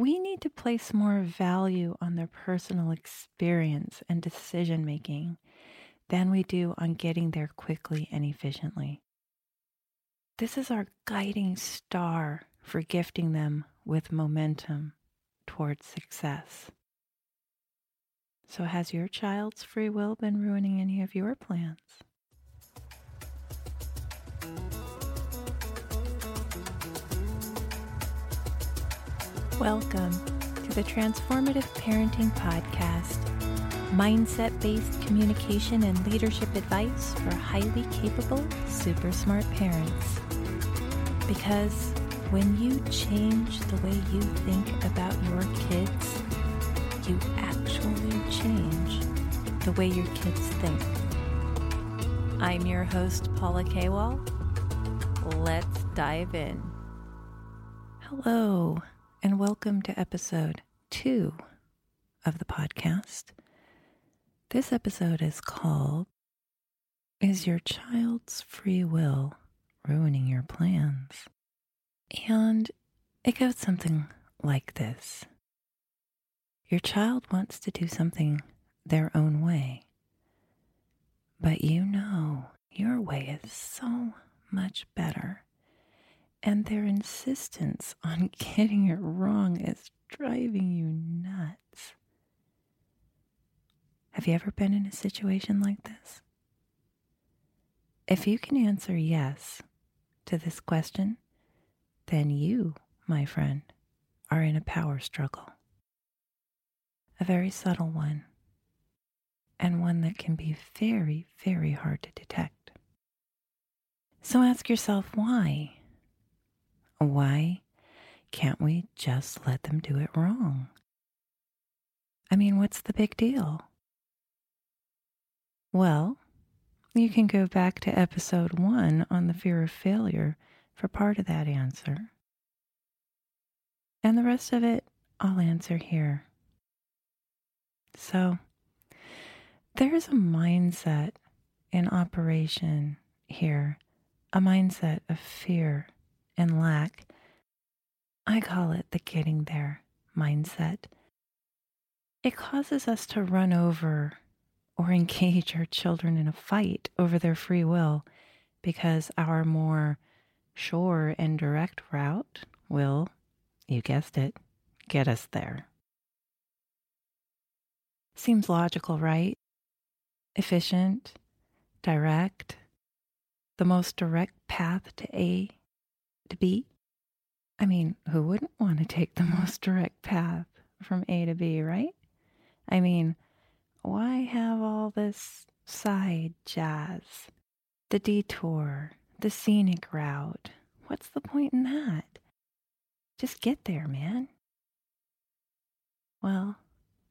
we need to place more value on their personal experience and decision making than we do on getting there quickly and efficiently. This is our guiding star for gifting them with momentum towards success. So, has your child's free will been ruining any of your plans? Welcome to the Transformative Parenting Podcast, mindset based communication and leadership advice for highly capable, super smart parents. Because when you change the way you think about your kids, you actually change the way your kids think. I'm your host, Paula Kawal. Let's dive in. Hello and welcome to episode two of the podcast. This episode is called Is Your Child's Free Will Ruining Your Plans? And it goes something like this Your child wants to do something their own way, but you know your way is so much better and their insistence on getting it wrong is driving you nuts. Have you ever been in a situation like this? If you can answer yes to this question, then you, my friend, are in a power struggle. A very subtle one, and one that can be very, very hard to detect. So ask yourself why why can't we just let them do it wrong? I mean, what's the big deal? Well, you can go back to episode one on the fear of failure for part of that answer. And the rest of it, I'll answer here. So, there's a mindset in operation here, a mindset of fear and lack. I call it the getting there mindset. It causes us to run over or engage our children in a fight over their free will because our more sure and direct route will, you guessed it, get us there. Seems logical, right? Efficient, direct, the most direct path to A to B? I mean, who wouldn't want to take the most direct path from A to B, right? I mean, why have all this side jazz? The detour, the scenic route. What's the point in that? Just get there, man. Well,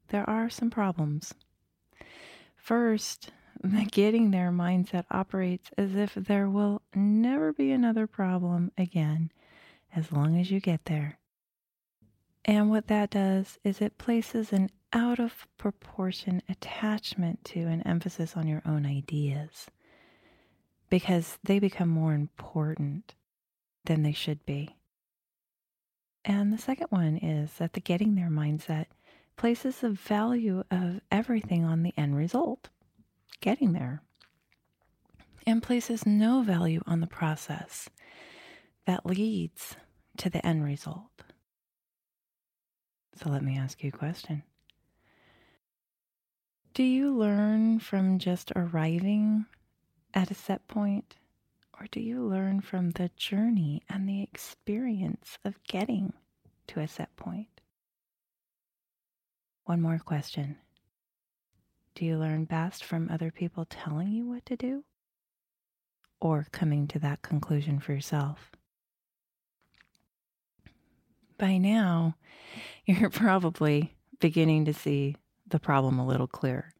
there are some problems. First, getting there mindset operates as if there will never be another problem again as long as you get there. And what that does is it places an out of proportion attachment to an emphasis on your own ideas because they become more important than they should be. And the second one is that the getting there mindset places the value of everything on the end result getting there and places no value on the process that leads to the end result. So let me ask you a question. Do you learn from just arriving at a set point, or do you learn from the journey and the experience of getting to a set point? One more question. Do you learn best from other people telling you what to do? Or coming to that conclusion for yourself? By now, you're probably beginning to see the problem a little clearer.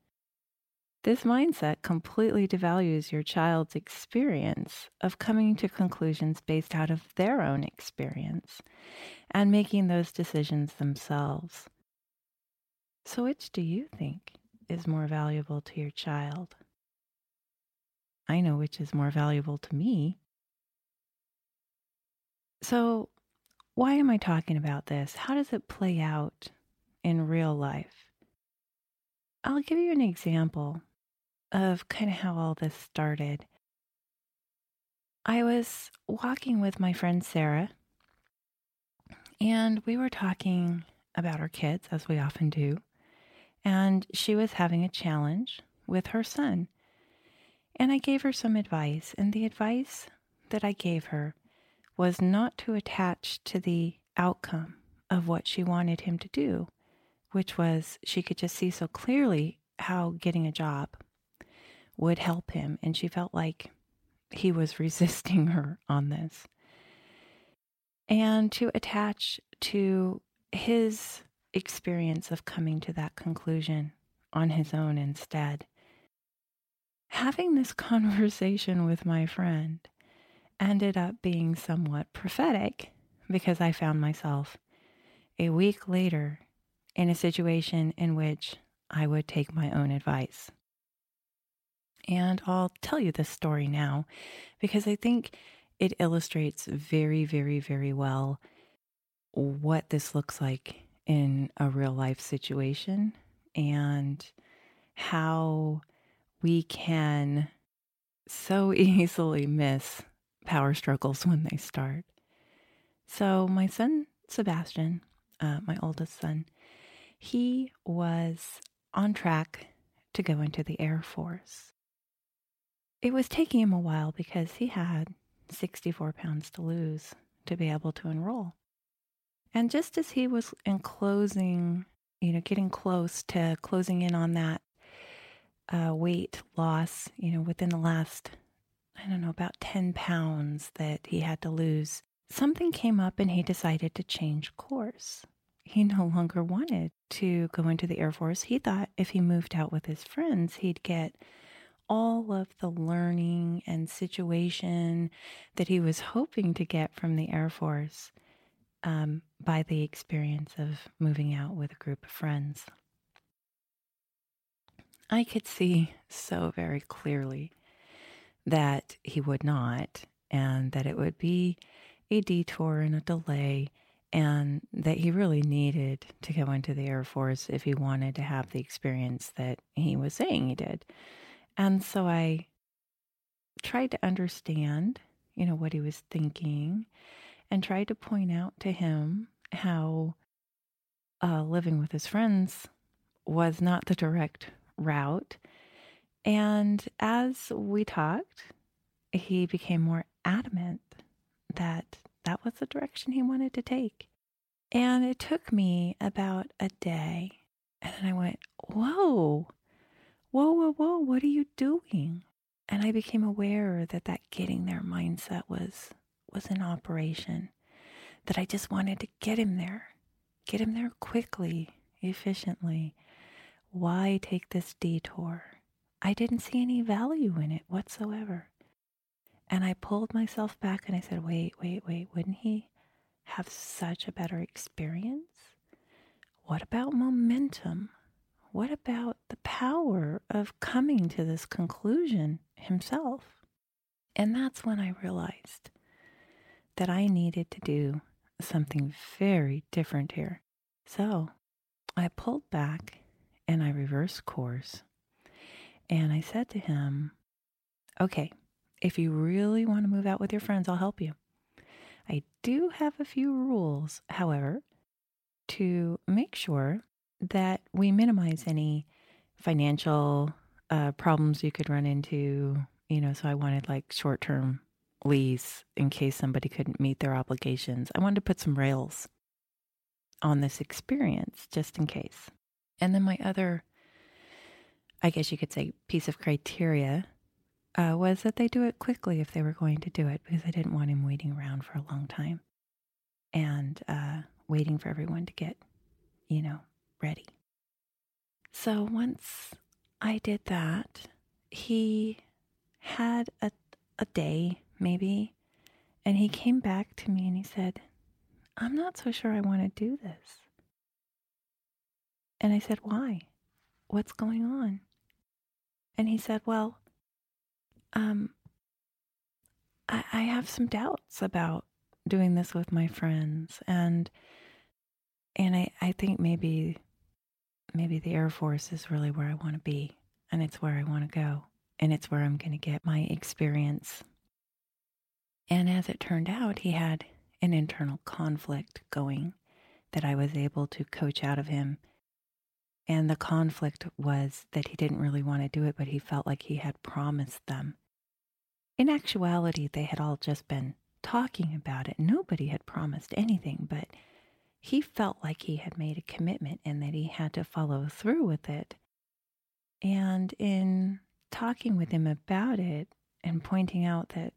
This mindset completely devalues your child's experience of coming to conclusions based out of their own experience and making those decisions themselves. So, which do you think is more valuable to your child. I know which is more valuable to me. So, why am I talking about this? How does it play out in real life? I'll give you an example of kind of how all this started. I was walking with my friend Sarah, and we were talking about our kids, as we often do. And she was having a challenge with her son. And I gave her some advice. And the advice that I gave her was not to attach to the outcome of what she wanted him to do, which was she could just see so clearly how getting a job would help him. And she felt like he was resisting her on this. And to attach to his experience of coming to that conclusion on his own instead. Having this conversation with my friend ended up being somewhat prophetic because I found myself a week later in a situation in which I would take my own advice. And I'll tell you this story now because I think it illustrates very, very, very well what this looks like in a real life situation and how we can so easily miss power struggles when they start. So, my son Sebastian, uh, my oldest son, he was on track to go into the Air Force. It was taking him a while because he had 64 pounds to lose to be able to enroll. And just as he was in closing, you know, getting close to closing in on that uh, weight loss, you know, within the last, I don't know, about 10 pounds that he had to lose, something came up and he decided to change course. He no longer wanted to go into the Air Force. He thought if he moved out with his friends, he'd get all of the learning and situation that he was hoping to get from the Air Force um, by the experience of moving out with a group of friends. I could see so very clearly that he would not, and that it would be a detour and a delay, and that he really needed to go into the Air Force if he wanted to have the experience that he was saying he did. And so I tried to understand, you know, what he was thinking and tried to point out to him how uh, living with his friends was not the direct route. And as we talked, he became more adamant that that was the direction he wanted to take. And it took me about a day. And then I went, Whoa, whoa, whoa, whoa, what are you doing? And I became aware that that getting there mindset was was in operation, that I just wanted to get him there, get him there quickly, efficiently. Why take this detour? I didn't see any value in it whatsoever. And I pulled myself back and I said, wait, wait, wait, wouldn't he have such a better experience? What about momentum? What about the power of coming to this conclusion himself? And that's when I realized that I needed to do something very different here. So I pulled back and I reversed course. And I said to him, Okay, if you really want to move out with your friends, I'll help you. I do have a few rules, however, to make sure that we minimize any financial uh, problems you could run into. You know, so I wanted like short term lease in case somebody couldn't meet their obligations. I wanted to put some rails on this experience just in case. And then my other, I guess you could say, piece of criteria uh, was that they do it quickly if they were going to do it because I didn't want him waiting around for a long time and uh, waiting for everyone to get, you know, ready. So once I did that, he had a, a day maybe. And he came back to me and he said, I'm not so sure I want to do this. And I said, Why? What's going on? And he said, Well, um, I, I have some doubts about doing this with my friends and and I, I think maybe maybe the Air Force is really where I want to be and it's where I want to go and it's where I'm going to get my experience. And as it turned out, he had an internal conflict going that I was able to coach out of him. And the conflict was that he didn't really want to do it, but he felt like he had promised them. In actuality, they had all just been talking about it. Nobody had promised anything, but he felt like he had made a commitment and that he had to follow through with it. And in talking with him about it and pointing out that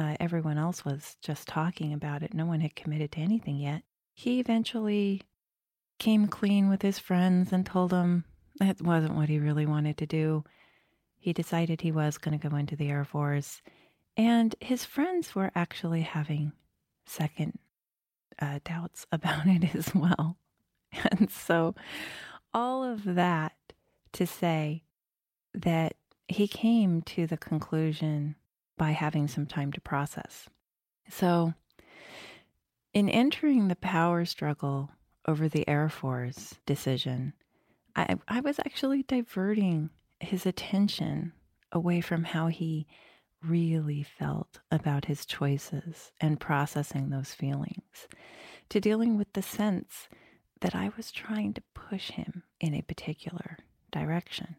uh, everyone else was just talking about it, no one had committed to anything yet, he eventually came clean with his friends and told them that wasn't what he really wanted to do. He decided he was going to go into the Air Force. And his friends were actually having second uh, doubts about it as well. And so, all of that to say that he came to the conclusion by having some time to process. So, in entering the power struggle over the Air Force decision, I, I was actually diverting his attention away from how he really felt about his choices and processing those feelings to dealing with the sense that I was trying to push him in a particular direction.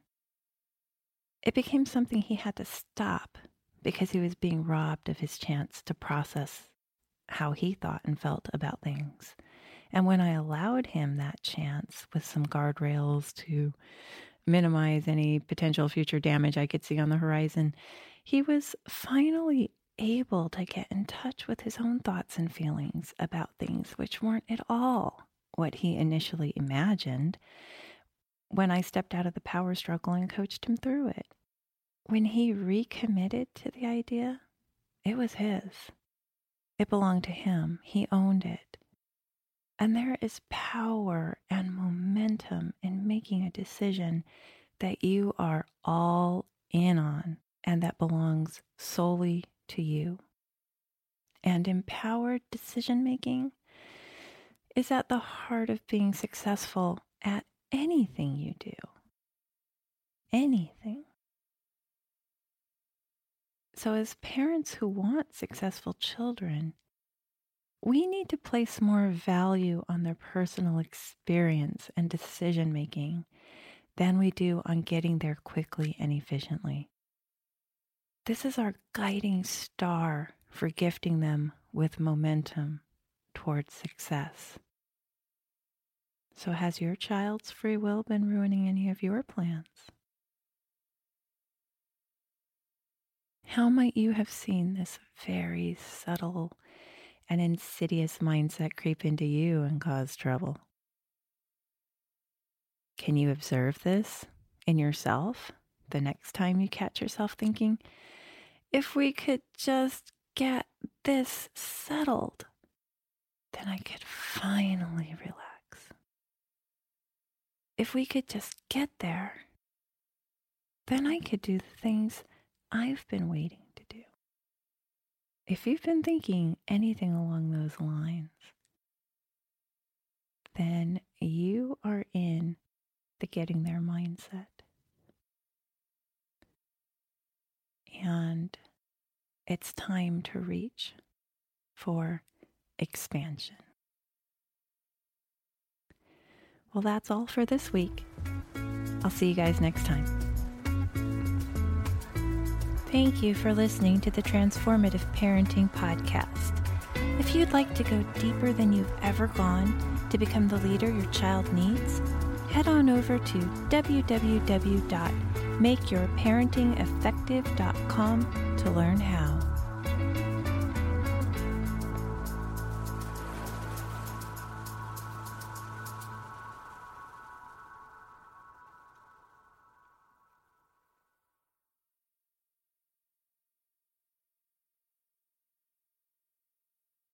It became something he had to stop because he was being robbed of his chance to process how he thought and felt about things. And when I allowed him that chance with some guardrails to minimize any potential future damage I could see on the horizon, he was finally able to get in touch with his own thoughts and feelings about things which weren't at all what he initially imagined when I stepped out of the power struggle and coached him through it. When he recommitted to the idea, it was his. It belonged to him. He owned it. And there is power and momentum in making a decision that you are all in on and that belongs solely to you. And empowered decision making is at the heart of being successful at anything you do. Anything. So, as parents who want successful children, we need to place more value on their personal experience and decision making than we do on getting there quickly and efficiently. This is our guiding star for gifting them with momentum towards success. So, has your child's free will been ruining any of your plans? How might you have seen this very subtle and insidious mindset creep into you and cause trouble? Can you observe this in yourself the next time you catch yourself thinking, if we could just get this settled, then I could finally relax. If we could just get there, then I could do the things I've been waiting to do. If you've been thinking anything along those lines, then you are in the getting there mindset. And it's time to reach for expansion. Well, that's all for this week. I'll see you guys next time. Thank you for listening to the Transformative Parenting Podcast. If you'd like to go deeper than you've ever gone to become the leader your child needs, head on over to www.makeyourparentingeffective.com to learn how.